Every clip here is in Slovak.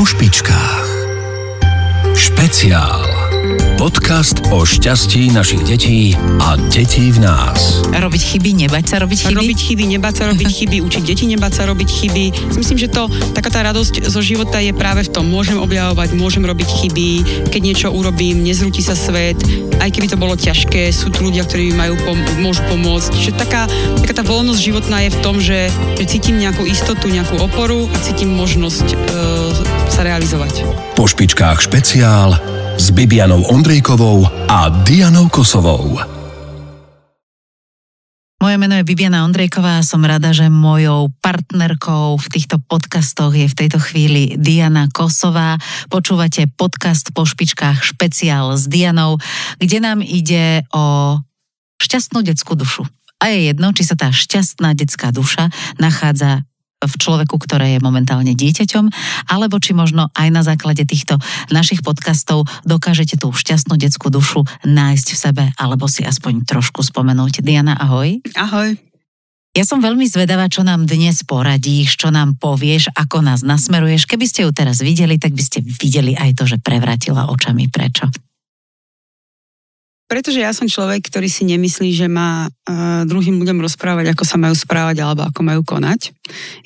po špičkách. Špeciál. Podcast o šťastí našich detí a detí v nás. Robiť chyby, nebať sa robiť chyby? Robiť chyby, nebať sa robiť chyby, učiť deti nebať sa robiť chyby. Myslím, že to, taká tá radosť zo života je práve v tom. Môžem objavovať, môžem robiť chyby, keď niečo urobím, nezrúti sa svet, aj keby to bolo ťažké, sú tu ľudia, ktorí majú pom- môžu pomôcť. Čiže taká, taká tá voľnosť životná je v tom, že, že cítim nejakú istotu, nejakú oporu a cítim možnosť e, sa realizovať. Po špičkách špeciál s Bibianou Ondrejkovou a Dianou Kosovou. Moje meno je Bibiana Ondrejková a som rada, že mojou partnerkou v týchto podcastoch je v tejto chvíli Diana Kosová. Počúvate podcast po špičkách špeciál s Dianou, kde nám ide o šťastnú detskú dušu. A je jedno, či sa tá šťastná detská duša nachádza v človeku, ktoré je momentálne dieťaťom, alebo či možno aj na základe týchto našich podcastov dokážete tú šťastnú detskú dušu nájsť v sebe, alebo si aspoň trošku spomenúť. Diana, ahoj. Ahoj. Ja som veľmi zvedavá, čo nám dnes poradíš, čo nám povieš, ako nás nasmeruješ. Keby ste ju teraz videli, tak by ste videli aj to, že prevratila očami. Prečo? Pretože ja som človek, ktorý si nemyslí, že má uh, druhým ľuďom rozprávať, ako sa majú správať alebo ako majú konať.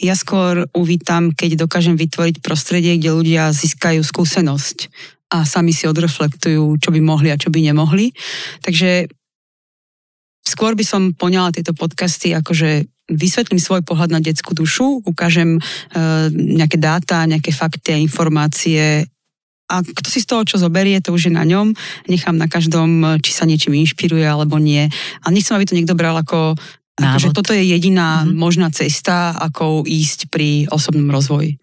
Ja skôr uvítam, keď dokážem vytvoriť prostredie, kde ľudia získajú skúsenosť a sami si odreflektujú, čo by mohli a čo by nemohli. Takže skôr by som poňala tieto podcasty ako, že vysvetlím svoj pohľad na detskú dušu, ukážem uh, nejaké dáta, nejaké fakty a informácie a kto si z toho, čo zoberie, to už je na ňom. Nechám na každom, či sa niečím inšpiruje alebo nie. A nechcem, aby to niekto bral ako, ako že toto je jediná mm-hmm. možná cesta, ako ísť pri osobnom rozvoji.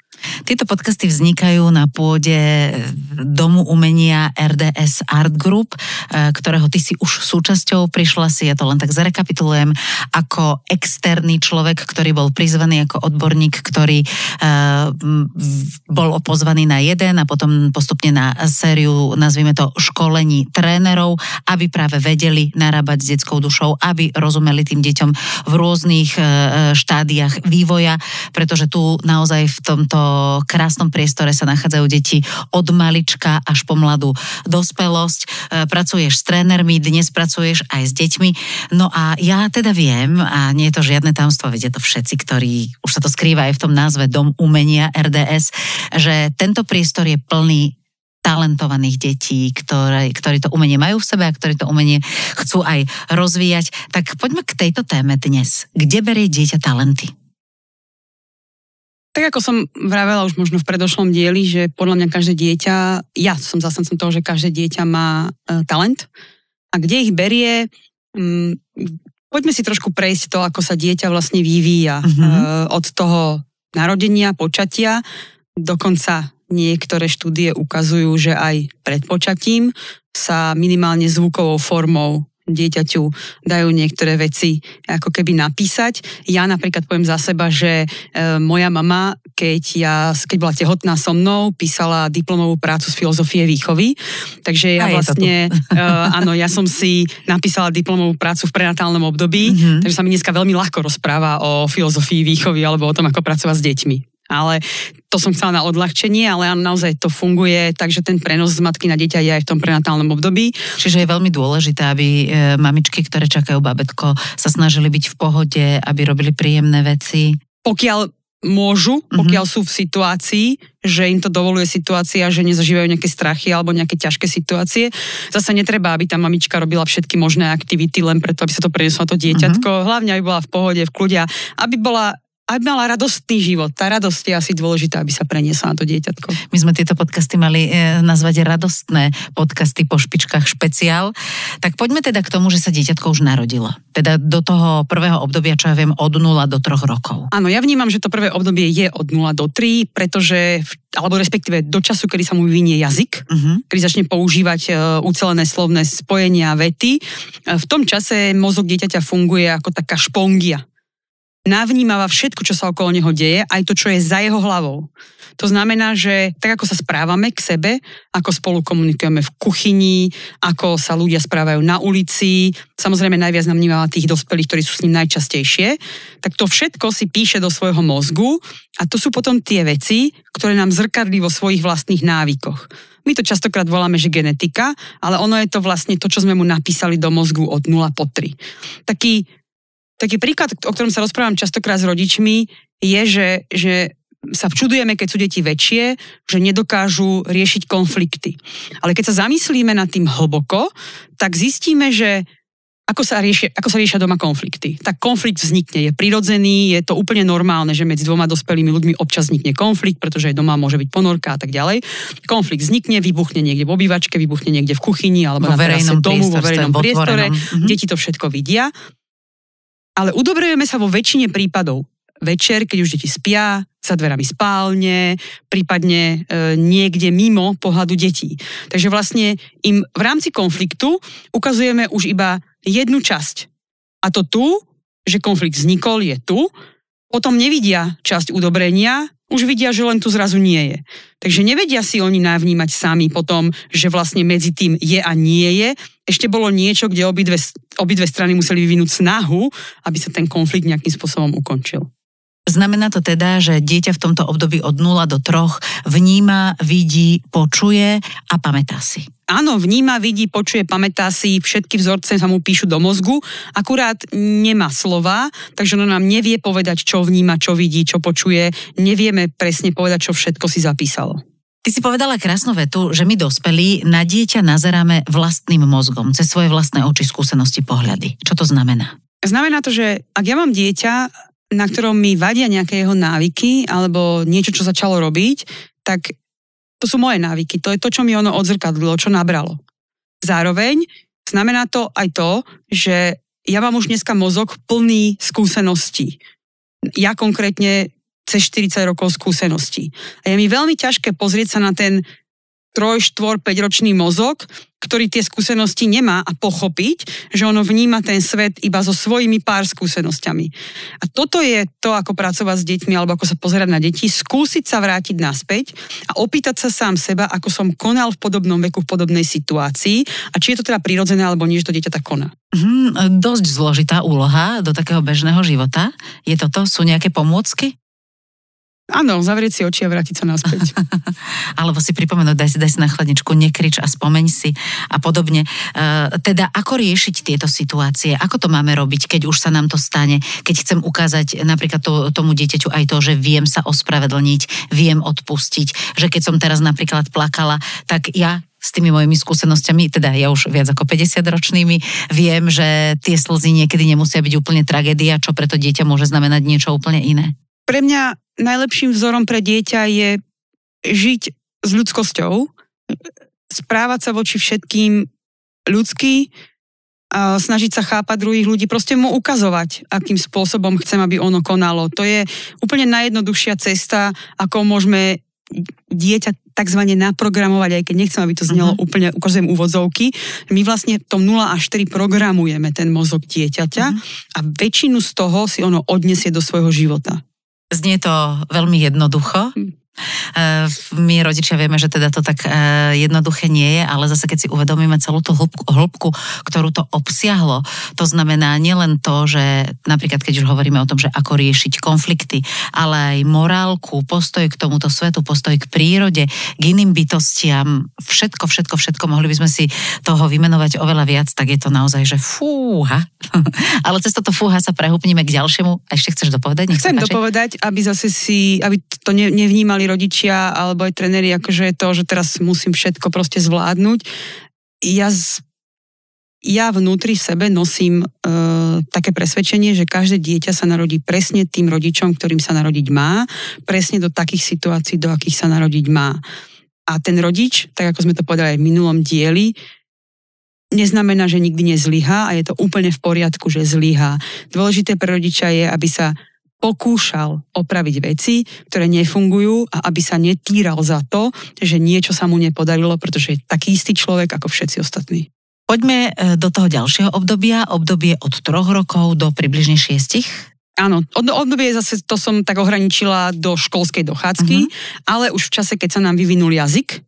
Tieto podcasty vznikajú na pôde Domu umenia RDS Art Group, eh, ktorého ty si už súčasťou, prišla si, ja to len tak zarekapitulujem, ako externý človek, ktorý bol prizvaný ako odborník, ktorý uh, bol pozvaný na jeden a potom postupne na sériu, nazvime to školení trénerov, aby práve vedeli narábať s detskou dušou, aby rozumeli tým deťom v rôznych štádiách vývoja, pretože tu naozaj v tomto krásnom priestore sa nachádzajú deti od malička až po mladú dospelosť. E, pracuješ s trénermi, dnes pracuješ aj s deťmi. No a ja teda viem, a nie je to žiadne tamstvo, vedia to všetci, ktorí, už sa to skrýva aj v tom názve Dom umenia RDS, že tento priestor je plný talentovaných detí, ktoré, ktorí to umenie majú v sebe a ktorí to umenie chcú aj rozvíjať. Tak poďme k tejto téme dnes. Kde berie dieťa talenty? Tak ako som vravela už možno v predošlom dieli, že podľa mňa každé dieťa, ja som zastancom toho, že každé dieťa má e, talent a kde ich berie, um, poďme si trošku prejsť to, ako sa dieťa vlastne vyvíja uh-huh. e, od toho narodenia, počatia, dokonca niektoré štúdie ukazujú, že aj pred počatím sa minimálne zvukovou formou dieťaťu dajú niektoré veci ako keby napísať. Ja napríklad poviem za seba, že e, moja mama, keď, ja, keď bola tehotná so mnou, písala diplomovú prácu z filozofie výchovy. Takže ja vlastne, e, áno, ja som si napísala diplomovú prácu v prenatálnom období, mm-hmm. takže sa mi dneska veľmi ľahko rozpráva o filozofii výchovy alebo o tom, ako pracovať s deťmi ale to som chcela na odľahčenie, ale naozaj to funguje, takže ten prenos z matky na dieťa je aj v tom prenatálnom období. Čiže je veľmi dôležité, aby e, mamičky, ktoré čakajú babetko, sa snažili byť v pohode, aby robili príjemné veci. Pokiaľ môžu, mhm. pokiaľ mm-hmm. sú v situácii, že im to dovoluje situácia, že nezažívajú nejaké strachy alebo nejaké ťažké situácie. Zase netreba, aby tá mamička robila všetky možné aktivity len preto, aby sa to prenieslo to dieťatko. Mm-hmm. Hlavne, aby bola v pohode, v kľude, aby bola aby mala radostný život. Tá radosť je asi dôležitá, aby sa preniesla na to dieťatko. My sme tieto podcasty mali e, nazvať radostné podcasty po špičkách špeciál. Tak poďme teda k tomu, že sa dieťatko už narodilo. Teda do toho prvého obdobia, čo ja viem, od 0 do 3 rokov. Áno, ja vnímam, že to prvé obdobie je od 0 do 3, pretože alebo respektíve do času, kedy sa mu vyvinie jazyk, uh-huh. kedy začne používať uh, ucelené slovné spojenia, vety. Uh, v tom čase mozog dieťaťa funguje ako taká špongia navnímava všetko, čo sa okolo neho deje, aj to, čo je za jeho hlavou. To znamená, že tak ako sa správame k sebe, ako spolu komunikujeme v kuchyni, ako sa ľudia správajú na ulici, samozrejme najviac nám vnímava tých dospelých, ktorí sú s ním najčastejšie, tak to všetko si píše do svojho mozgu a to sú potom tie veci, ktoré nám zrkadlí vo svojich vlastných návykoch. My to častokrát voláme, že genetika, ale ono je to vlastne to, čo sme mu napísali do mozgu od 0 po 3. Taký taký príklad, o ktorom sa rozprávam častokrát s rodičmi, je, že, že sa včudujeme, keď sú deti väčšie, že nedokážu riešiť konflikty. Ale keď sa zamyslíme nad tým hlboko, tak zistíme, že ako sa, riešia, ako sa riešia doma konflikty. Tak konflikt vznikne, je prirodzený, je to úplne normálne, že medzi dvoma dospelými ľuďmi občas vznikne konflikt, pretože aj doma môže byť ponorka a tak ďalej. Konflikt vznikne, vybuchne niekde v obývačke, vybuchne niekde v kuchyni alebo vo na verejnom domu, vo verejnom priestore. Mhm. Deti to všetko vidia ale udobrujeme sa vo väčšine prípadov. Večer, keď už deti spia, za dverami spálne, prípadne e, niekde mimo pohľadu detí. Takže vlastne im v rámci konfliktu ukazujeme už iba jednu časť. A to tu, že konflikt vznikol, je tu. Potom nevidia časť udobrenia, už vidia, že len tu zrazu nie je. Takže nevedia si oni navnímať sami potom, že vlastne medzi tým je a nie je. Ešte bolo niečo, kde obidve obidve strany museli vyvinúť snahu, aby sa ten konflikt nejakým spôsobom ukončil. Znamená to teda, že dieťa v tomto období od 0 do 3 vníma, vidí, počuje a pamätá si. Áno, vníma, vidí, počuje, pamätá si, všetky vzorce sa mu píšu do mozgu, akurát nemá slova, takže ono nám nevie povedať, čo vníma, čo vidí, čo počuje, nevieme presne povedať, čo všetko si zapísalo. Ty si povedala krásnu vetu, že my dospelí na dieťa nazeráme vlastným mozgom, cez svoje vlastné oči, skúsenosti, pohľady. Čo to znamená? Znamená to, že ak ja mám dieťa, na ktorom mi vadia nejaké jeho návyky alebo niečo, čo začalo robiť, tak to sú moje návyky. To je to, čo mi ono odzrkadlilo, čo nabralo. Zároveň znamená to aj to, že ja mám už dneska mozog plný skúseností. Ja konkrétne cez 40 rokov skúseností. A je mi veľmi ťažké pozrieť sa na ten troj, štvor, 5 ročný mozog, ktorý tie skúsenosti nemá a pochopiť, že ono vníma ten svet iba so svojimi pár skúsenosťami. A toto je to, ako pracovať s deťmi alebo ako sa pozerať na deti, skúsiť sa vrátiť naspäť a opýtať sa sám seba, ako som konal v podobnom veku, v podobnej situácii a či je to teda prirodzené alebo nie, že to dieťa tak koná. Mm, dosť zložitá úloha do takého bežného života. Je toto? Sú nejaké pomôcky? Áno, zavrieť si oči a vrátiť sa naspäť. Alebo si pripomenúť, daj si, daj si na chladničku, nekrič a spomeň si a podobne. Uh, teda ako riešiť tieto situácie? Ako to máme robiť, keď už sa nám to stane? Keď chcem ukázať napríklad to, tomu dieťaťu aj to, že viem sa ospravedlniť, viem odpustiť, že keď som teraz napríklad plakala, tak ja s tými mojimi skúsenosťami, teda ja už viac ako 50 ročnými, viem, že tie slzy niekedy nemusia byť úplne tragédia, čo preto dieťa môže znamenať niečo úplne iné. Pre mňa najlepším vzorom pre dieťa je žiť s ľudskosťou, správať sa voči všetkým ľudský, a snažiť sa chápať druhých ľudí, proste mu ukazovať, akým spôsobom chcem, aby ono konalo. To je úplne najjednoduchšia cesta, ako môžeme dieťa tzv. naprogramovať, aj keď nechcem, aby to znelo uh-huh. úplne, ukazujem úvodzovky. My vlastne v tom 0 až 4 programujeme ten mozog dieťaťa uh-huh. a väčšinu z toho si ono odnesie do svojho života. Znie to veľmi jednoducho. Eh, my rodičia vieme, že teda to tak eh, jednoduché nie je, ale zase keď si uvedomíme celú tú hĺbku, hĺbku, ktorú to obsiahlo, to znamená nielen to, že napríklad keď už hovoríme o tom, že ako riešiť konflikty, ale aj morálku, postoj k tomuto svetu, postoj k prírode, k iným bytostiam, všetko, všetko, všetko, mohli by sme si toho vymenovať oveľa viac, tak je to naozaj, že fúha. ale cez toto fúha sa prehúpnime k ďalšiemu. A ešte chceš dopovedať? Nech Chcem dopovedať, aby zase si, aby to nevnímali mali rodičia alebo aj tréneri, akože je to, že teraz musím všetko proste zvládnuť. Ja, z, ja vnútri v sebe nosím e, také presvedčenie, že každé dieťa sa narodí presne tým rodičom, ktorým sa narodiť má, presne do takých situácií, do akých sa narodiť má. A ten rodič, tak ako sme to povedali aj v minulom dieli, neznamená, že nikdy nezlyhá a je to úplne v poriadku, že zlyhá. Dôležité pre rodiča je, aby sa pokúšal opraviť veci, ktoré nefungujú a aby sa netíral za to, že niečo sa mu nepodarilo, pretože je taký istý človek ako všetci ostatní. Poďme e, do toho ďalšieho obdobia, obdobie od troch rokov do približne šiestich. Áno, od, obdobie zase to som tak ohraničila do školskej dochádzky, uh-huh. ale už v čase, keď sa nám vyvinul jazyk,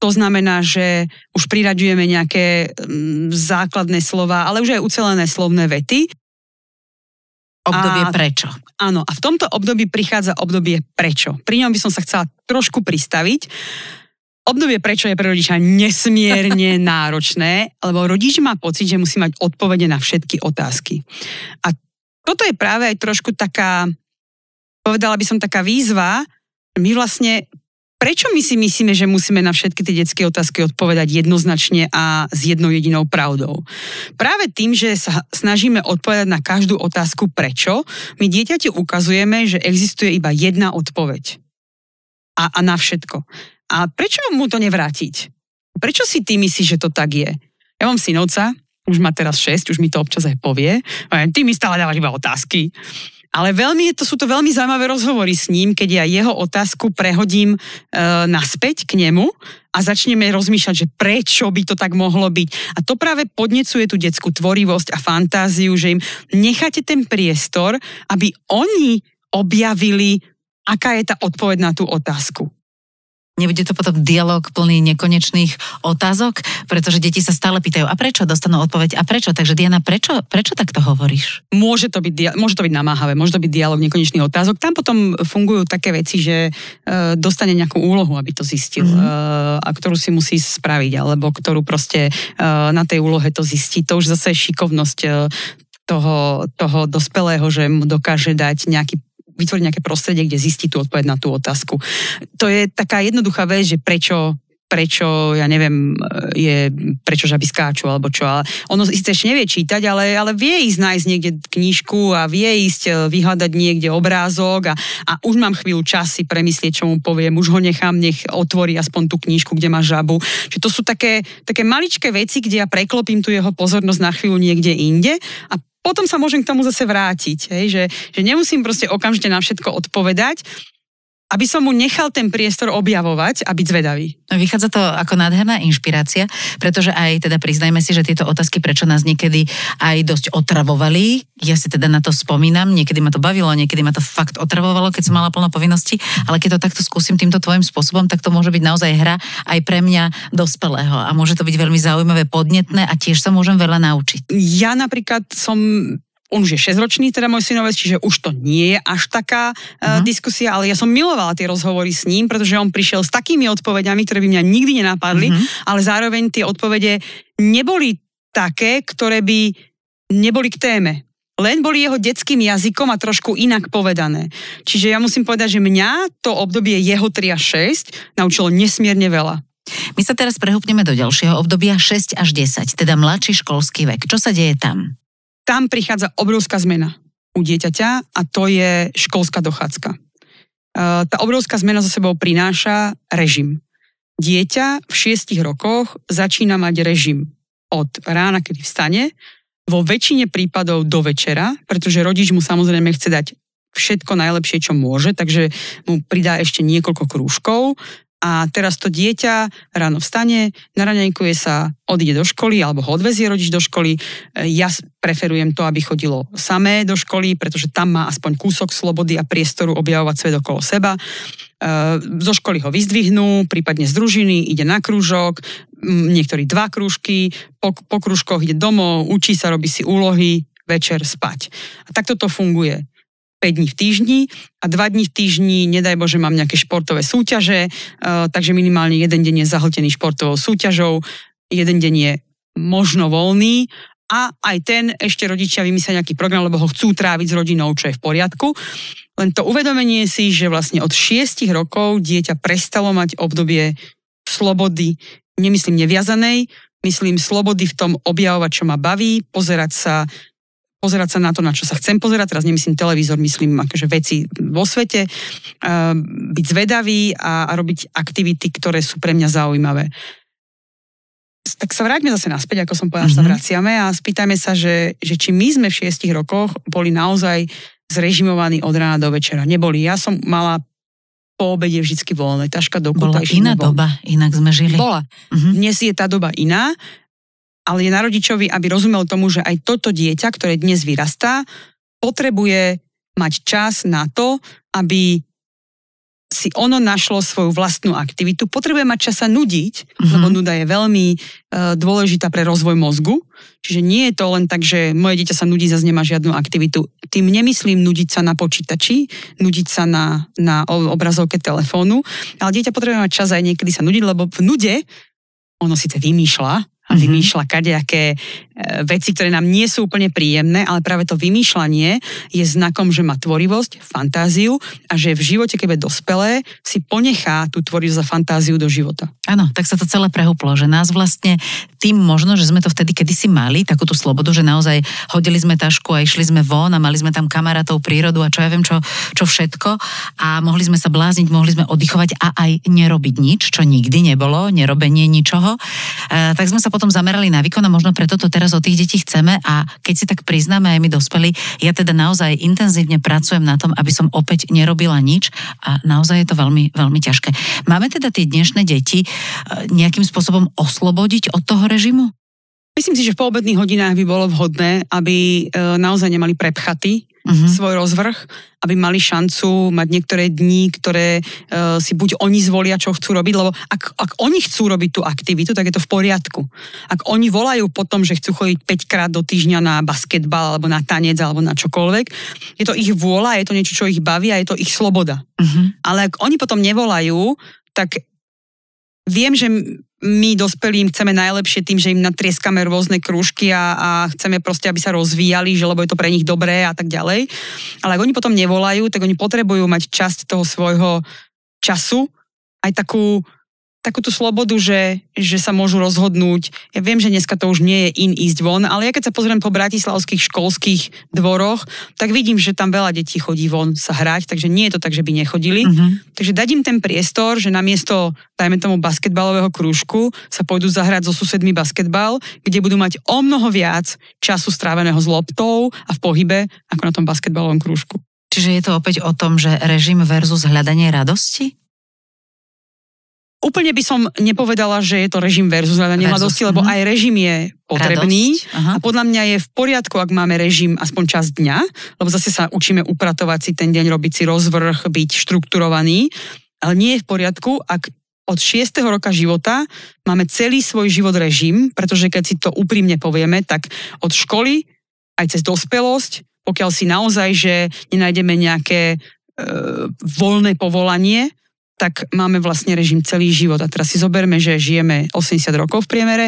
to znamená, že už priraďujeme nejaké m, základné slova, ale už aj ucelené slovné vety. Obdobie a, prečo. Áno, a v tomto období prichádza obdobie prečo. Pri ňom by som sa chcela trošku pristaviť. Obdobie prečo je pre rodiča nesmierne náročné, lebo rodič má pocit, že musí mať odpovede na všetky otázky. A toto je práve aj trošku taká, povedala by som taká výzva, my vlastne prečo my si myslíme, že musíme na všetky tie detské otázky odpovedať jednoznačne a s jednou jedinou pravdou? Práve tým, že sa snažíme odpovedať na každú otázku prečo, my dieťaťu ukazujeme, že existuje iba jedna odpoveď. A, a na všetko. A prečo mu to nevrátiť? Prečo si ty myslíš, že to tak je? Ja mám synovca, už má teraz 6, už mi to občas aj povie. Ty mi stále dávaš iba otázky. Ale veľmi, to sú to veľmi zaujímavé rozhovory s ním, keď ja jeho otázku prehodím e, naspäť k nemu a začneme rozmýšľať, že prečo by to tak mohlo byť. A to práve podnecuje tú detskú tvorivosť a fantáziu, že im necháte ten priestor, aby oni objavili, aká je tá odpoveď na tú otázku. Nebude to potom dialog plný nekonečných otázok, pretože deti sa stále pýtajú, a prečo dostanú odpoveď, a prečo? Takže Diana, prečo, prečo takto hovoríš? Môže to, byť, môže to byť namáhavé, môže to byť dialog nekonečných otázok. Tam potom fungujú také veci, že e, dostane nejakú úlohu, aby to zistil, mm-hmm. e, a ktorú si musí spraviť, alebo ktorú proste e, na tej úlohe to zistí. To už zase je šikovnosť e, toho, toho dospelého, že mu dokáže dať nejaký vytvoriť nejaké prostredie, kde zistí tú odpoveď na tú otázku. To je taká jednoduchá vec, že prečo prečo, ja neviem, je, prečo žaby skáču, alebo čo, ale ono síce ešte nevie čítať, ale, ale vie ísť nájsť niekde knižku a vie ísť e, vyhľadať niekde obrázok a, a už mám chvíľu čas si premyslieť, čo mu poviem, už ho nechám, nech otvorí aspoň tú knižku, kde má žabu. Čiže to sú také, také maličké veci, kde ja preklopím tu jeho pozornosť na chvíľu niekde inde a potom sa môžem k tomu zase vrátiť, hej, že, že nemusím proste okamžite na všetko odpovedať, aby som mu nechal ten priestor objavovať a byť zvedavý. Vychádza to ako nádherná inšpirácia, pretože aj teda priznajme si, že tieto otázky prečo nás niekedy aj dosť otravovali. Ja si teda na to spomínam, niekedy ma to bavilo, niekedy ma to fakt otravovalo, keď som mala plno povinností, ale keď to takto skúsim týmto tvojim spôsobom, tak to môže byť naozaj hra aj pre mňa dospelého a môže to byť veľmi zaujímavé, podnetné a tiež sa môžem veľa naučiť. Ja napríklad som on už je 6-ročný, teda môj synovec, čiže už to nie je až taká uh, diskusia, ale ja som milovala tie rozhovory s ním, pretože on prišiel s takými odpovediami, ktoré by mňa nikdy nenapadli, uh-huh. ale zároveň tie odpovede neboli také, ktoré by neboli k téme. Len boli jeho detským jazykom a trošku inak povedané. Čiže ja musím povedať, že mňa to obdobie jeho 3 a 6 naučilo nesmierne veľa. My sa teraz prehúpneme do ďalšieho obdobia 6 až 10, teda mladší školský vek. Čo sa deje tam? Tam prichádza obrovská zmena u dieťaťa a to je školská dochádzka. E, tá obrovská zmena za sebou prináša režim. Dieťa v šiestich rokoch začína mať režim od rána, kedy vstane, vo väčšine prípadov do večera, pretože rodič mu samozrejme chce dať všetko najlepšie, čo môže, takže mu pridá ešte niekoľko krúžkov, a teraz to dieťa ráno vstane, naraňajkuje sa, odíde do školy alebo ho odvezie rodič do školy. E, ja preferujem to, aby chodilo samé do školy, pretože tam má aspoň kúsok slobody a priestoru objavovať svet okolo seba. E, zo školy ho vyzdvihnú, prípadne z družiny, ide na krúžok, niektorí dva krúžky, po, po krúžkoch ide domov, učí sa, robí si úlohy, večer spať. A takto to funguje. 5 dní v týždni a 2 dní v týždni, nedaj Bože, mám nejaké športové súťaže, uh, takže minimálne jeden deň je zahltený športovou súťažou, jeden deň je možno voľný a aj ten ešte rodičia vymyslia nejaký program, lebo ho chcú tráviť s rodinou, čo je v poriadku. Len to uvedomenie si, že vlastne od 6 rokov dieťa prestalo mať obdobie slobody, nemyslím neviazanej, myslím slobody v tom objavovať, čo ma baví, pozerať sa pozerať sa na to, na čo sa chcem pozerať, teraz nemyslím televízor, myslím akože veci vo svete, uh, byť zvedavý a, a robiť aktivity, ktoré sú pre mňa zaujímavé. Tak sa vráťme zase naspäť, ako som povedala, mm-hmm. sa mhm. vraciame a spýtajme sa, že, že či my sme v šiestich rokoch boli naozaj zrežimovaní od rána do večera. Neboli. Ja som mala po obede vždycky voľné. Taška do Bola iná doba, inak sme žili. Bola. Mm-hmm. Dnes je tá doba iná ale je na rodičovi, aby rozumel tomu, že aj toto dieťa, ktoré dnes vyrastá, potrebuje mať čas na to, aby si ono našlo svoju vlastnú aktivitu, potrebuje mať čas sa nudiť, mm-hmm. lebo nuda je veľmi e, dôležitá pre rozvoj mozgu. Čiže nie je to len tak, že moje dieťa sa nudí, zase nemá žiadnu aktivitu. Tým nemyslím nudiť sa na počítači, nudiť sa na, na obrazovke telefónu, ale dieťa potrebuje mať čas aj niekedy sa nudiť, lebo v nude ono síce vymýšľa, a mhm. vymýšľa kadejaké veci, ktoré nám nie sú úplne príjemné, ale práve to vymýšľanie je znakom, že má tvorivosť, fantáziu a že v živote, keď je dospelé, si ponechá tú tvorivosť a fantáziu do života. Áno, tak sa to celé prehúplo, že nás vlastne tým možno, že sme to vtedy kedysi mali, takúto slobodu, že naozaj hodili sme tašku a išli sme von a mali sme tam kamarátov, prírodu a čo ja viem, čo, čo všetko a mohli sme sa blázniť, mohli sme oddychovať a aj nerobiť nič, čo nikdy nebolo, nerobenie ničoho. E, tak sme sa potom zamerali na výkon a možno preto to teraz od tých detí chceme a keď si tak priznáme aj my dospelí, ja teda naozaj intenzívne pracujem na tom, aby som opäť nerobila nič a naozaj je to veľmi, veľmi ťažké. Máme teda tie dnešné deti e, nejakým spôsobom oslobodiť od toho režimu? Myslím si, že v poobedných hodinách by bolo vhodné, aby e, naozaj nemali prepchaty uh-huh. svoj rozvrh, aby mali šancu mať niektoré dní, ktoré uh, si buď oni zvolia, čo chcú robiť, lebo ak, ak oni chcú robiť tú aktivitu, tak je to v poriadku. Ak oni volajú po tom, že chcú chodiť 5 krát do týždňa na basketbal alebo na tanec alebo na čokoľvek, je to ich vôľa, je to niečo, čo ich baví a je to ich sloboda. Uh-huh. Ale ak oni potom nevolajú, tak viem, že my dospelým chceme najlepšie tým, že im natrieskame rôzne krúžky a, a chceme proste, aby sa rozvíjali, že lebo je to pre nich dobré a tak ďalej. Ale ak oni potom nevolajú, tak oni potrebujú mať časť toho svojho času, aj takú takú tú slobodu, že, že sa môžu rozhodnúť. Ja viem, že dneska to už nie je in ísť von, ale ja keď sa pozriem po bratislavských školských dvoroch, tak vidím, že tam veľa detí chodí von sa hrať, takže nie je to tak, že by nechodili. Uh-huh. Takže dať im ten priestor, že namiesto, dajme tomu, basketbalového krúžku sa pôjdu zahrať so susedmi basketbal, kde budú mať o mnoho viac času stráveného s loptou a v pohybe, ako na tom basketbalovom krúžku. Čiže je to opäť o tom, že režim versus hľadanie radosti? Úplne by som nepovedala, že je to režim versus hľadanie mladosti, lebo mhm. aj režim je potrebný a podľa mňa je v poriadku, ak máme režim aspoň čas dňa, lebo zase sa učíme upratovať si ten deň, robiť si rozvrh, byť štrukturovaný, ale nie je v poriadku, ak od 6. roka života máme celý svoj život režim, pretože keď si to úprimne povieme, tak od školy aj cez dospelosť, pokiaľ si naozaj, že nenájdeme nejaké e, voľné povolanie, tak máme vlastne režim celý život. A teraz si zoberme, že žijeme 80 rokov v priemere,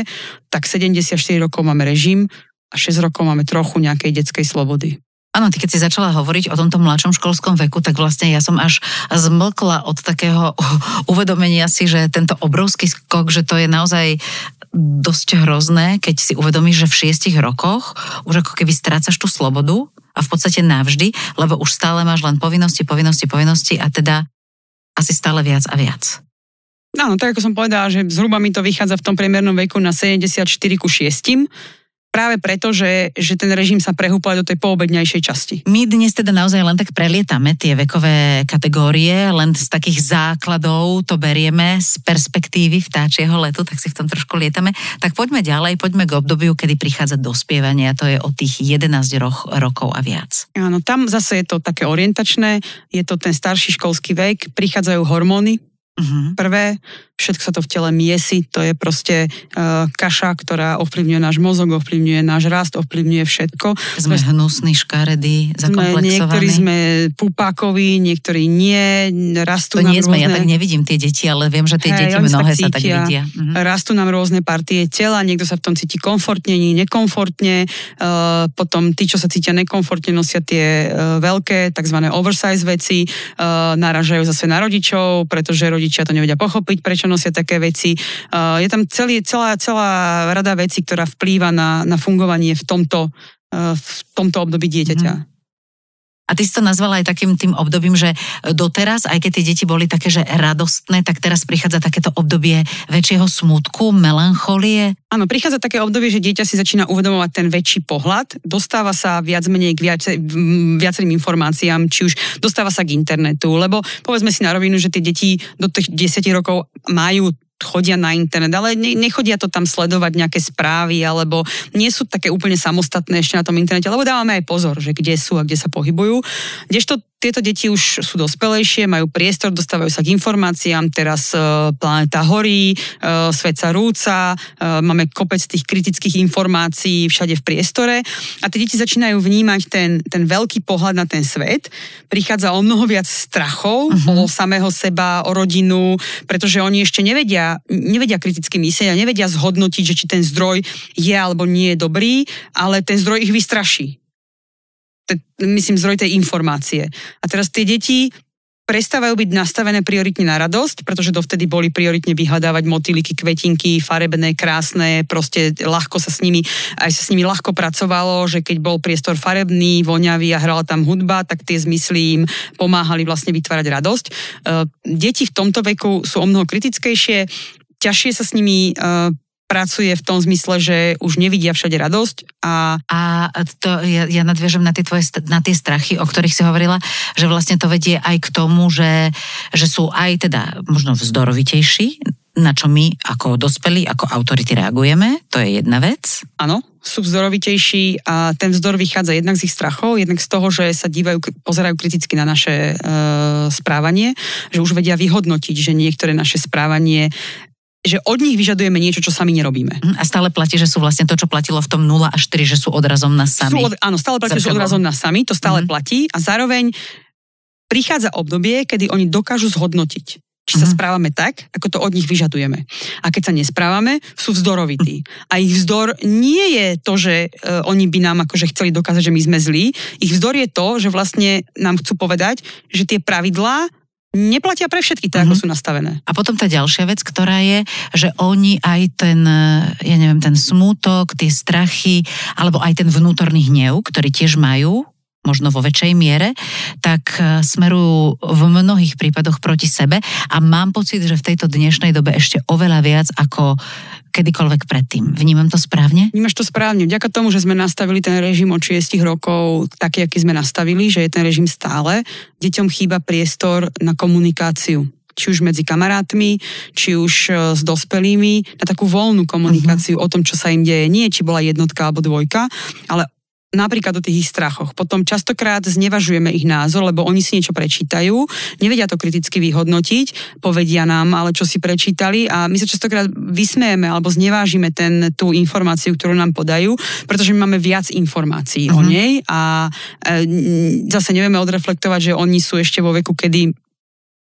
tak 74 rokov máme režim a 6 rokov máme trochu nejakej detskej slobody. Áno, ty keď si začala hovoriť o tomto mladšom školskom veku, tak vlastne ja som až zmlkla od takého uvedomenia si, že tento obrovský skok, že to je naozaj dosť hrozné, keď si uvedomíš, že v šiestich rokoch už ako keby strácaš tú slobodu a v podstate navždy, lebo už stále máš len povinnosti, povinnosti, povinnosti a teda asi stále viac a viac. Áno, tak ako som povedala, že zhruba mi to vychádza v tom priemernom veku na 74 ku 6 práve preto, že, že ten režim sa prehúpla do tej poobedňajšej časti. My dnes teda naozaj len tak prelietame tie vekové kategórie, len z takých základov to berieme z perspektívy vtáčieho letu, tak si v tom trošku lietame. Tak poďme ďalej, poďme k obdobiu, kedy prichádza dospievanie a to je od tých 11 roch, rokov a viac. Áno, tam zase je to také orientačné, je to ten starší školský vek, prichádzajú hormóny, Uh-huh. Prvé, všetko sa to v tele miesi, to je proste uh, kaša, ktorá ovplyvňuje náš mozog, ovplyvňuje náš rast, ovplyvňuje všetko. Sme hnusní, škaredí, zakomplexovaní. Niektorí sme pupákoví, niektorí nie, rastú to nám nie sme, rôzne... ja tak nevidím tie deti, ale viem, že tie hey, deti mnohé sa tak vidia. Uh-huh. Rastú nám rôzne partie tela, niekto sa v tom cíti komfortne, nie nekomfortne, uh, potom tí, čo sa cítia nekomfortne, nosia tie uh, veľké, tzv. oversize veci, uh, naražajú zase na rodičov, pretože rodičia to nevedia pochopiť, prečo nosia také veci. Je tam celý, celá, celá rada vecí, ktorá vplýva na, na fungovanie v tomto, v tomto období dieťaťa. Mm. A ty si to nazvala aj takým tým obdobím, že doteraz, aj keď tie deti boli také, že radostné, tak teraz prichádza takéto obdobie väčšieho smutku, melancholie. Áno, prichádza také obdobie, že dieťa si začína uvedomovať ten väčší pohľad, dostáva sa viac menej k viac, viacerým informáciám, či už dostáva sa k internetu, lebo povedzme si na rovinu, že tie deti do tých 10 rokov majú chodia na internet, ale ne, nechodia to tam sledovať nejaké správy, alebo nie sú také úplne samostatné ešte na tom internete, lebo dávame aj pozor, že kde sú a kde sa pohybujú. Kdežto tieto deti už sú dospelejšie, majú priestor, dostávajú sa k informáciám, teraz uh, planéta horí, uh, svet sa rúca, uh, máme kopec tých kritických informácií všade v priestore a tie deti začínajú vnímať ten, ten veľký pohľad na ten svet. Prichádza o mnoho viac strachov uh-huh. o samého seba, o rodinu, pretože oni ešte nevedia, nevedia kriticky myslieť a nevedia zhodnotiť, že či ten zdroj je alebo nie je dobrý, ale ten zdroj ich vystraší myslím, zdroj tej informácie. A teraz tie deti prestávajú byť nastavené prioritne na radosť, pretože dovtedy boli prioritne vyhľadávať motýliky, kvetinky, farebné, krásne, proste ľahko sa s nimi, aj sa s nimi ľahko pracovalo, že keď bol priestor farebný, voňavý a hrala tam hudba, tak tie zmysly im pomáhali vlastne vytvárať radosť. E, deti v tomto veku sú o mnoho kritickejšie, ťažšie sa s nimi e, pracuje v tom zmysle, že už nevidia všade radosť. A, a to, ja, ja nadviežem na tie, tvoje, na tie strachy, o ktorých si hovorila, že vlastne to vedie aj k tomu, že, že sú aj teda možno vzdorovitejší, na čo my ako dospelí, ako autority reagujeme, to je jedna vec. Áno, sú vzdorovitejší a ten vzdor vychádza jednak z ich strachov, jednak z toho, že sa dívajú, pozerajú kriticky na naše e, správanie, že už vedia vyhodnotiť, že niektoré naše správanie že od nich vyžadujeme niečo, čo sami nerobíme. Mhm, a stále platí, že sú vlastne to, čo platilo v tom 0 až 4, že sú odrazom na sami. Sú od, áno, stále platí, že sú odrazom na sami, to stále mm-hmm. platí a zároveň prichádza obdobie, kedy oni dokážu zhodnotiť, či sa mm-hmm. správame tak, ako to od nich vyžadujeme. A keď sa nesprávame, sú vzdorovití. A ich vzdor nie je to, že uh, oni by nám akože chceli dokázať, že my sme zlí. Ich vzdor je to, že vlastne nám chcú povedať, že tie pravidlá neplatia pre všetky tak, mm-hmm. ako mhm. sú nastavené. A potom tá ďalšia vec, ktorá je, že oni aj ten, ja neviem, ten smútok, tie strachy, alebo aj ten vnútorný hnev, ktorý tiež majú, možno vo väčšej miere, tak e, smerujú v mnohých prípadoch proti sebe a mám pocit, že v tejto dnešnej dobe ešte oveľa viac ako kedykoľvek predtým. Vnímam to správne? Vnímaš to správne. Vďaka tomu, že sme nastavili ten režim od 6 rokov taký, aký sme nastavili, že je ten režim stále, deťom chýba priestor na komunikáciu či už medzi kamarátmi, či už e, s dospelými, na takú voľnú komunikáciu uh-huh. o tom, čo sa im deje. Nie, či bola jednotka alebo dvojka, ale napríklad o tých ich strachoch. Potom častokrát znevažujeme ich názor, lebo oni si niečo prečítajú, nevedia to kriticky vyhodnotiť, povedia nám, ale čo si prečítali a my sa častokrát vysmejeme alebo znevážime ten, tú informáciu, ktorú nám podajú, pretože my máme viac informácií uh-huh. o mhm. nej a e, zase nevieme odreflektovať, že oni sú ešte vo veku, kedy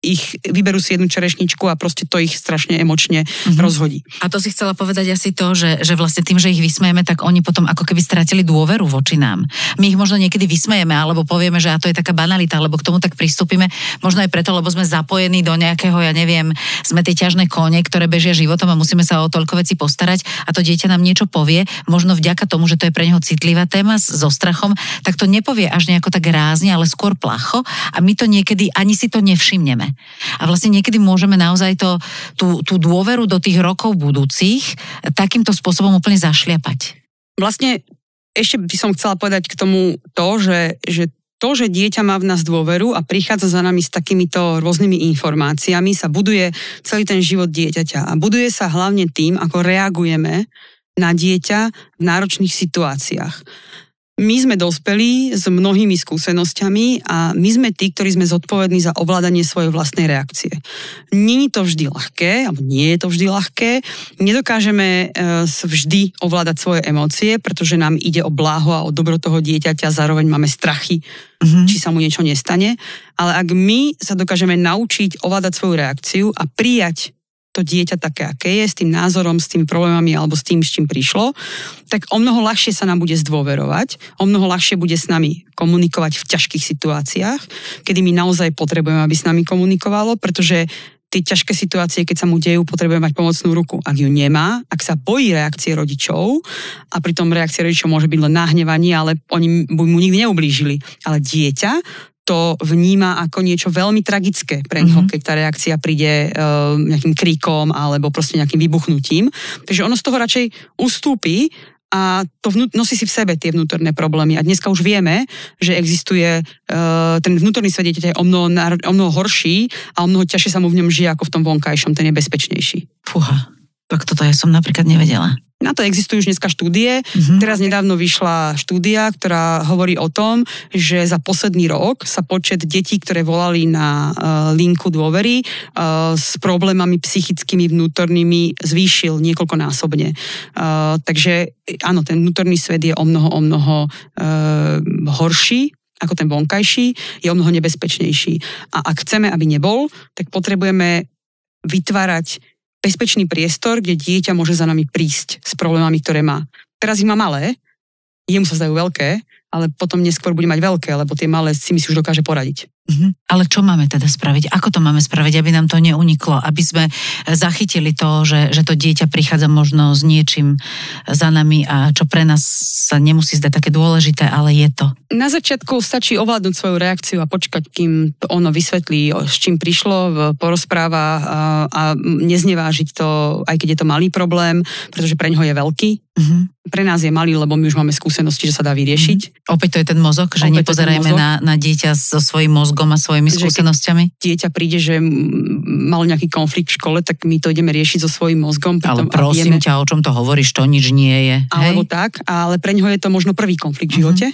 ich vyberú si jednu čerešničku a proste to ich strašne emočne mm-hmm. rozhodí. A to si chcela povedať asi to, že, že vlastne tým, že ich vysmejeme, tak oni potom ako keby stratili dôveru voči nám. My ich možno niekedy vysmejeme alebo povieme, že a to je taká banalita, alebo k tomu tak pristúpime, možno aj preto, lebo sme zapojení do nejakého, ja neviem, sme tie ťažné kone, ktoré bežia životom a musíme sa o toľko veci postarať a to dieťa nám niečo povie, možno vďaka tomu, že to je pre neho citlivá téma so strachom, tak to nepovie až nejako tak rázne, ale skôr placho a my to niekedy ani si to nevšimneme. A vlastne niekedy môžeme naozaj to, tú, tú dôveru do tých rokov budúcich takýmto spôsobom úplne zašliapať. Vlastne ešte by som chcela povedať k tomu to, že, že to, že dieťa má v nás dôveru a prichádza za nami s takýmito rôznymi informáciami, sa buduje celý ten život dieťaťa. A buduje sa hlavne tým, ako reagujeme na dieťa v náročných situáciách. My sme dospelí s mnohými skúsenosťami a my sme tí, ktorí sme zodpovední za ovládanie svojej vlastnej reakcie. Není to vždy ľahké, alebo nie je to vždy ľahké. Nedokážeme e, vždy ovládať svoje emócie, pretože nám ide o bláho a o dobro toho dieťaťa, zároveň máme strachy, mm-hmm. či sa mu niečo nestane. Ale ak my sa dokážeme naučiť ovládať svoju reakciu a prijať to dieťa také, aké je, s tým názorom, s tými problémami alebo s tým, s čím prišlo, tak o mnoho ľahšie sa nám bude zdôverovať, o mnoho ľahšie bude s nami komunikovať v ťažkých situáciách, kedy my naozaj potrebujeme, aby s nami komunikovalo, pretože tie ťažké situácie, keď sa mu dejú, potrebuje mať pomocnú ruku. Ak ju nemá, ak sa bojí reakcie rodičov, a pritom reakcie rodičov môže byť len nahnevanie, ale oni mu nikdy neublížili. Ale dieťa to vníma ako niečo veľmi tragické pre neho, mm-hmm. keď tá reakcia príde uh, nejakým kríkom alebo proste nejakým vybuchnutím. Takže ono z toho radšej ustúpi a to vnú, nosí si v sebe tie vnútorné problémy. A dneska už vieme, že existuje uh, ten vnútorný svet dieťaťa je o mnoho, o mnoho horší a o mnoho ťažšie sa mu v ňom žije ako v tom vonkajšom, ten je bezpečnejší. Fúha, tak toto ja som napríklad nevedela. Na to existujú už dneska štúdie. Mhm. Teraz nedávno vyšla štúdia, ktorá hovorí o tom, že za posledný rok sa počet detí, ktoré volali na uh, linku dôvery uh, s problémami psychickými vnútornými zvýšil niekoľkonásobne. Uh, takže áno, ten vnútorný svet je o mnoho, o mnoho horší ako ten vonkajší, je o mnoho nebezpečnejší. A ak chceme, aby nebol, tak potrebujeme vytvárať bezpečný priestor, kde dieťa môže za nami prísť s problémami, ktoré má. Teraz ich má malé, jemu sa zdajú veľké, ale potom neskôr bude mať veľké, lebo tie malé si myslí už dokáže poradiť. Mhm. Ale čo máme teda spraviť? Ako to máme spraviť, aby nám to neuniklo? Aby sme zachytili to, že, že to dieťa prichádza možno s niečím za nami a čo pre nás sa nemusí zdať také dôležité, ale je to. Na začiatku stačí ovládnuť svoju reakciu a počkať, kým to ono vysvetlí, s čím prišlo, porozpráva a, a neznevážiť to, aj keď je to malý problém, pretože pre ňoho je veľký. Mhm. Pre nás je malý, lebo my už máme skúsenosti, že sa dá vyriešiť. Mhm. Opäť to je ten mozog, že Opäť nepozerajme mozog. na, na dieťa so svojím mozgom a svojimi skúsenosťami. dieťa príde, že mal nejaký konflikt v škole, tak my to ideme riešiť so svojím mozgom. Ale prosím vieme- ťa, o čom to hovoríš, to nič nie je. Alebo Hej? tak, ale pre ňoho je to možno prvý konflikt v Mhm. živote.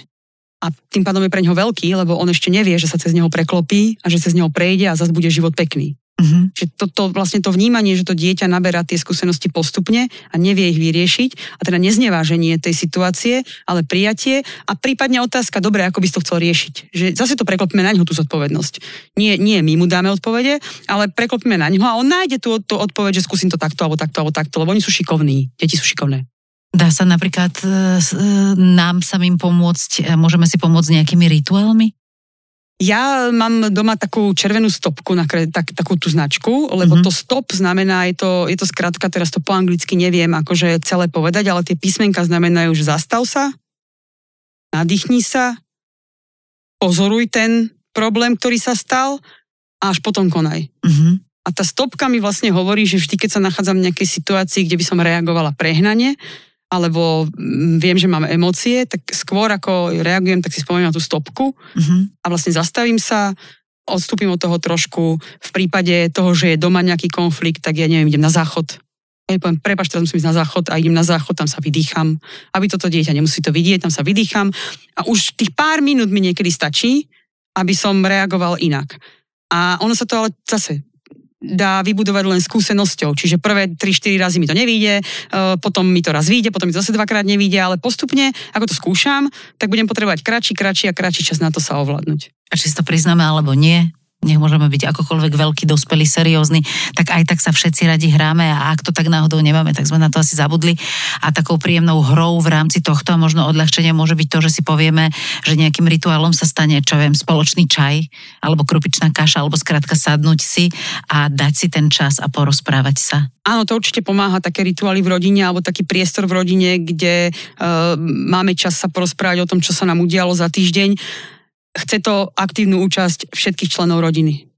A tým pádom je pre ňoho veľký, lebo on ešte nevie, že sa cez neho preklopí a že cez neho prejde a zase bude život pekný. Mhm. Že to, to, vlastne to vnímanie, že to dieťa naberá tie skúsenosti postupne a nevie ich vyriešiť, a teda nezneváženie tej situácie, ale prijatie a prípadne otázka, dobre, ako by si to chcel riešiť. Že zase to preklopíme na ňo tú zodpovednosť. Nie, nie my mu dáme odpovede, ale preklopíme na ňo a on nájde tú, tú odpoveď, že skúsim to takto, alebo takto, alebo takto, lebo oni sú šikovní, deti sú šikovné. Dá sa napríklad e, e, nám samým pomôcť, e, môžeme si pomôcť nejakými rituálmi? Ja mám doma takú červenú stopku, na, tak, takú tú značku, lebo Mhm. mm-hmm. to stop znamená, je to, je to skratka, teraz to po anglicky neviem akože celé povedať, ale tie písmenka znamenajú, že zastav sa, nadýchni sa, pozoruj ten problém, ktorý sa stal a až potom konaj. Mhm. A tá stopka mi vlastne hovorí, že vždy, keď sa nachádzam v nejakej situácii, kde by som reagovala prehnane, alebo mm, viem, že mám emócie, tak skôr ako reagujem, tak si spomeniem na tú stopku Mhm. a vlastne zastavím sa, odstúpim od toho trošku. V prípade toho, že je doma nejaký konflikt, tak ja neviem, idem na záchod. Ja poviem, prepač, teraz musím ísť na záchod a idem na záchod, tam sa vydýcham. Aby toto dieťa nemusí to vidieť, tam sa vydýcham. A už tých pár minút mi niekedy stačí, aby som reagoval inak. A ono sa to ale zase dá vybudovať len skúsenosťou. Čiže prvé 3-4 razy mi to nevíde, e, potom mi to raz vyjde, potom mi to zase dvakrát nevíde, ale postupne, ako to skúšam, tak budem potrebovať kratší, kratší a kratší čas na to sa ovládnuť. A či si to priznáme alebo nie, nech môžeme byť akokoľvek veľký, dospelý, seriózny, tak aj tak sa všetci radi hráme a ak to tak náhodou nemáme, tak sme na to asi zabudli. A takou príjemnou hrou v rámci tohto a možno odľahčenie môže byť to, že si povieme, že nejakým rituálom sa stane, čo viem, spoločný čaj, alebo krupičná kaša, alebo skrátka sadnúť si a dať si ten čas a porozprávať sa. Áno, to určite pomáha také rituály v rodine alebo taký priestor v rodine, kde uh, máme čas sa porozprávať o tom, čo sa nám udialo za týždeň. Chce to aktívnu účasť všetkých členov rodiny.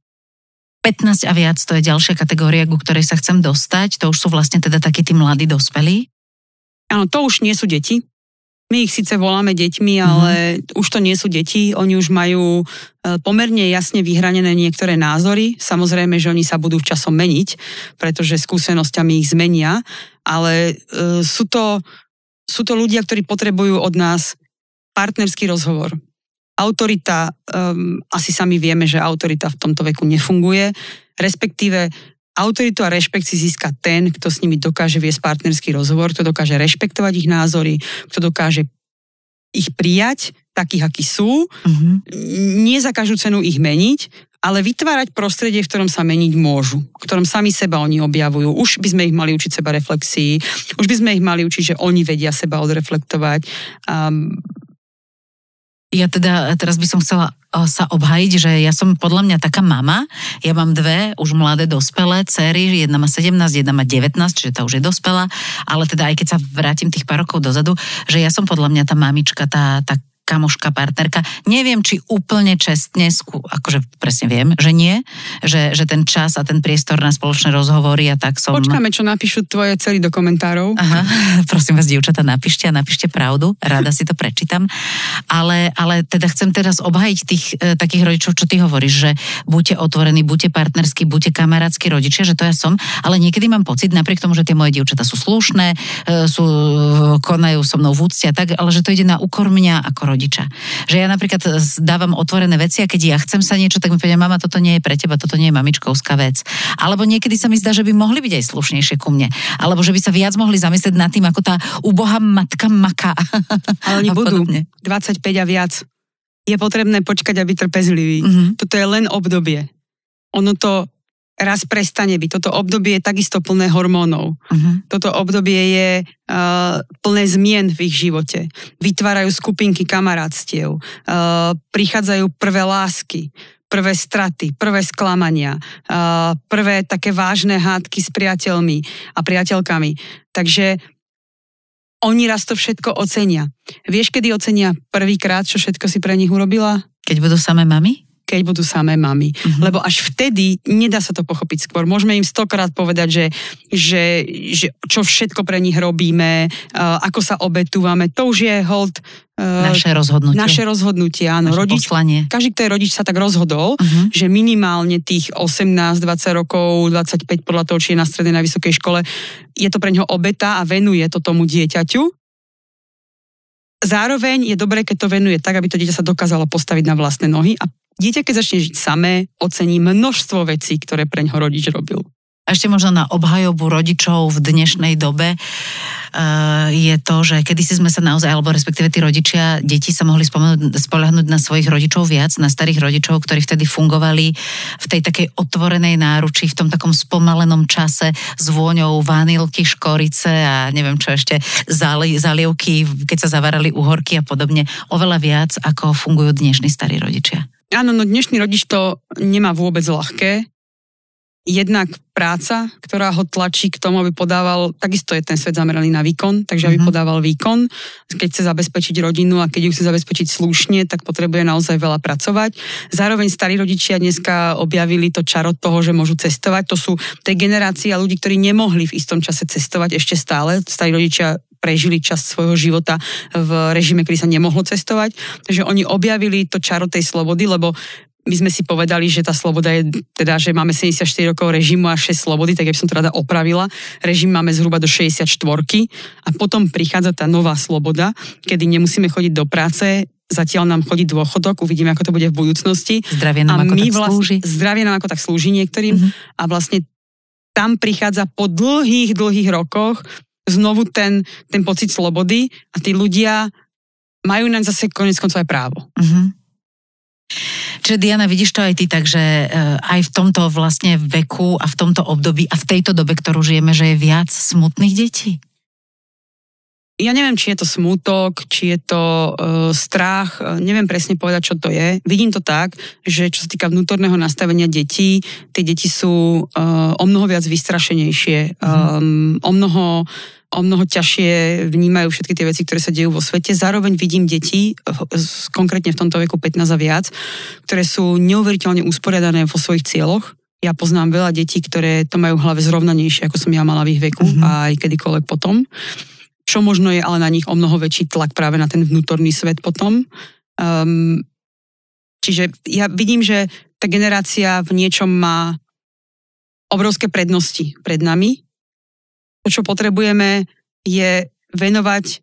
15 a viac to je ďalšia kategória, ku ktorej sa chcem dostať. To už sú vlastne teda takí tí mladí dospelí. Áno, to už nie sú deti. My ich síce voláme deťmi, ale mm-hmm. už to nie sú deti. Oni už majú e, pomerne jasne vyhranené niektoré názory. Samozrejme, že oni sa budú časom meniť, pretože skúsenosťami ich zmenia, ale e, sú, to, sú to ľudia, ktorí potrebujú od nás partnerský rozhovor. Autorita, um, asi sami vieme, že autorita v tomto veku nefunguje, respektíve autoritu a rešpekt si získa ten, kto s nimi dokáže viesť partnerský rozhovor, kto dokáže rešpektovať ich názory, kto dokáže ich prijať, takých, akí sú, Mhm. nie za každú cenu ich meniť, ale vytvárať prostredie, v ktorom sa meniť môžu, v ktorom sami seba oni objavujú. Už by sme ich mali učiť seba reflexii, už by sme ich mali učiť, že oni vedia seba odreflektovať. Um, Ja teda teraz by som chcela eh, sa obhajiť, že ja som podľa mňa taká mama. Ja mám dve už mladé dospelé céry, jedna má 17, jedna má 19, čiže tá už je dospelá, ale teda aj keď sa vrátim tých pár rokov dozadu, že ja som podľa mňa tá mamička, tá, tá kamoška, partnerka. Neviem, či úplne čestne, akože presne viem, že nie, že, že ten čas a ten priestor na spoločné rozhovory a tak som... Počkáme, čo napíšu tvoje celý do komentárov. Aha, prosím vás, dievčata, napíšte a napíšte pravdu, rada si to prečítam. Ale, ale teda chcem teraz obhajiť tých e, takých rodičov, čo ty hovoríš, že buďte otvorení, buďte partnerskí, buďte kamarátsky rodičia, že to ja som, ale niekedy mám pocit, napriek tomu, že tie moje dievčata sú slušné, e, sú, konajú so mnou v úcte a tak, ale že to ide na úkor mňa ako rodiča. Že ja napríklad dávam otvorené veci a keď ja chcem sa niečo, tak mi povedia, mama, toto nie je pre teba, toto nie je mamičkovská vec. Alebo niekedy sa mi zdá, že by mohli byť aj slušnejšie ku mne. Alebo že by sa viac mohli zamyslieť nad tým, ako tá ubohá matka maká. Ale oni budú podobne. 25 a viac. Je potrebné počkať a byť trpezlivý. Mm-hmm. Toto je len obdobie. Ono to raz prestane byť. Toto obdobie je takisto plné hormónov. Uh-huh. Toto obdobie je uh, plné zmien v ich živote. Vytvárajú skupinky kamarátstiev, uh, prichádzajú prvé lásky, prvé straty, prvé sklamania, uh, prvé také vážne hádky s priateľmi a priateľkami. Takže oni raz to všetko ocenia. Vieš, kedy ocenia prvýkrát, čo všetko si pre nich urobila? Keď budú samé mami? Keď budú samé mami. Uh-huh. Lebo až vtedy nedá sa to pochopiť skôr. Môžeme im stokrát povedať, že, že, že čo všetko pre nich robíme, uh, ako sa obetúvame. To už je hold uh, naše rozhodnutie. Naše rozhodnutie, áno. Naše rodič, poslanie. Každý, kto je rodič, sa tak rozhodol, uh-huh. že minimálne tých 18, 20 rokov, 25 podľa toho, či je na strednej, na vysokej škole, je to pre neho obeta a venuje to tomu dieťaťu zároveň je dobré, keď to venuje tak, aby to dieťa sa dokázalo postaviť na vlastné nohy a Dieťa, keď začne žiť samé, ocení množstvo vecí, ktoré pre ňo rodič robil. Ešte možno na obhajobu rodičov v dnešnej dobe uh, je to, že kedysi sme sa naozaj, alebo respektíve tí rodičia, deti sa mohli spolahnuť na svojich rodičov viac, na starých rodičov, ktorí vtedy fungovali v tej takej otvorenej náruči, v tom takom spomalenom čase s vôňou vanilky, škorice a neviem čo ešte, zali, zalievky, keď sa zavárali uhorky a podobne, oveľa viac, ako fungujú dnešní starí rodičia. Áno, no dnešný rodič to nemá vôbec ľahké. Jednak práca, ktorá ho tlačí k tomu, aby podával, takisto je ten svet zameraný na výkon, takže aby mm-hmm. podával výkon. Keď chce zabezpečiť rodinu a keď ju chce zabezpečiť slušne, tak potrebuje naozaj veľa pracovať. Zároveň starí rodičia dneska objavili to čaro toho, že môžu cestovať. To sú tej generácia ľudí, ktorí nemohli v istom čase cestovať ešte stále. Starí rodičia prežili časť svojho života v režime, kedy sa nemohlo cestovať. Takže oni objavili to čaro tej slobody, lebo my sme si povedali, že tá sloboda je, teda, že máme 74 rokov režimu a 6 slobody, tak ja by som to rada opravila. Režim máme zhruba do 64 a potom prichádza tá nová sloboda, kedy nemusíme chodiť do práce, zatiaľ nám chodí dôchodok, uvidíme, ako to bude v budúcnosti. Zdravie nám a ako my tak vlastne, slúži. Zdravie nám ako tak slúži niektorým mm-hmm. a vlastne tam prichádza po dlhých, dlhých rokoch znovu ten, ten pocit slobody a tí ľudia majú naň zase konec koncov aj právo. Uh-huh. Čiže Diana, vidíš to aj ty, takže uh, aj v tomto vlastne veku a v tomto období a v tejto dobe, ktorú žijeme, že je viac smutných detí? Ja neviem, či je to smútok, či je to uh, strach, uh, neviem presne povedať, čo to je. Vidím to tak, že čo sa týka vnútorného nastavenia detí, tie deti sú uh, o mnoho viac vystrašenejšie, um, o mnoho o mnoho ťažšie vnímajú všetky tie veci, ktoré sa dejú vo svete. Zároveň vidím deti, konkrétne v tomto veku 15 a viac, ktoré sú neuveriteľne usporiadané vo svojich cieľoch. Ja poznám veľa detí, ktoré to majú v hlave zrovnanejšie, ako som ja mala v ich veku mm-hmm. a aj kedykoľvek potom čo možno je ale na nich o mnoho väčší tlak práve na ten vnútorný svet potom. Um, čiže ja vidím, že tá generácia v niečom má obrovské prednosti pred nami. To, čo potrebujeme, je venovať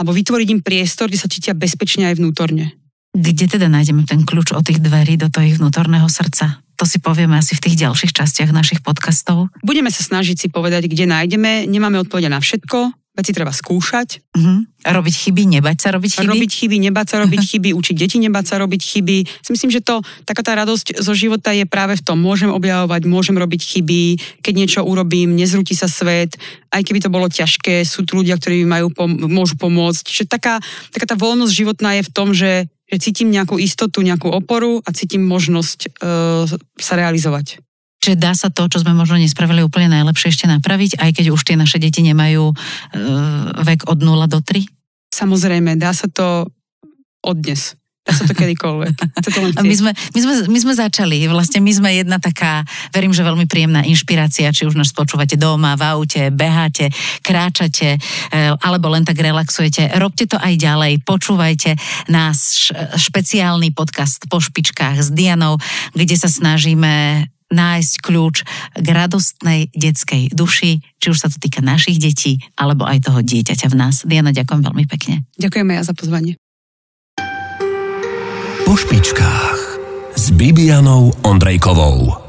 alebo vytvoriť im priestor, kde sa cítia bezpečne aj vnútorne. Kde teda nájdeme ten kľúč od tých dverí do toho ich vnútorného srdca? To si povieme asi v tých ďalších častiach našich podcastov. Budeme sa snažiť si povedať, kde nájdeme. Nemáme odpovede na všetko veci treba skúšať. Uh-huh. Robiť chyby, nebať sa robiť chyby. Robiť chyby, nebať sa robiť chyby, učiť deti nebať sa robiť chyby. Myslím, že to, taká tá radosť zo života je práve v tom, môžem objavovať, môžem robiť chyby, keď niečo urobím, nezrúti sa svet, aj keby to bolo ťažké, sú tu ľudia, ktorí mi majú, pom- môžu pomôcť. Čiže taká, taká tá voľnosť životná je v tom, že, že cítim nejakú istotu, nejakú oporu a cítim možnosť uh, sa realizovať. Čiže dá sa to, čo sme možno nespravili úplne najlepšie ešte napraviť, aj keď už tie naše deti nemajú e, vek od 0 do 3? Samozrejme, dá sa to od dnes. Dá sa to kedykoľvek. to my, sme, my, sme, my sme začali, vlastne my sme jedna taká, verím, že veľmi príjemná inšpirácia, či už nás počúvate doma, v aute, beháte, kráčate, eh, alebo len tak relaxujete. Robte to aj ďalej, počúvajte náš špeciálny podcast po špičkách s Dianou, kde sa snažíme nájsť kľúč k radostnej detskej duši, či už sa to týka našich detí, alebo aj toho dieťaťa v nás. Diana, ďakujem veľmi pekne. Ďakujeme ja za pozvanie po špičkách s Bibianou Ondrejkovou.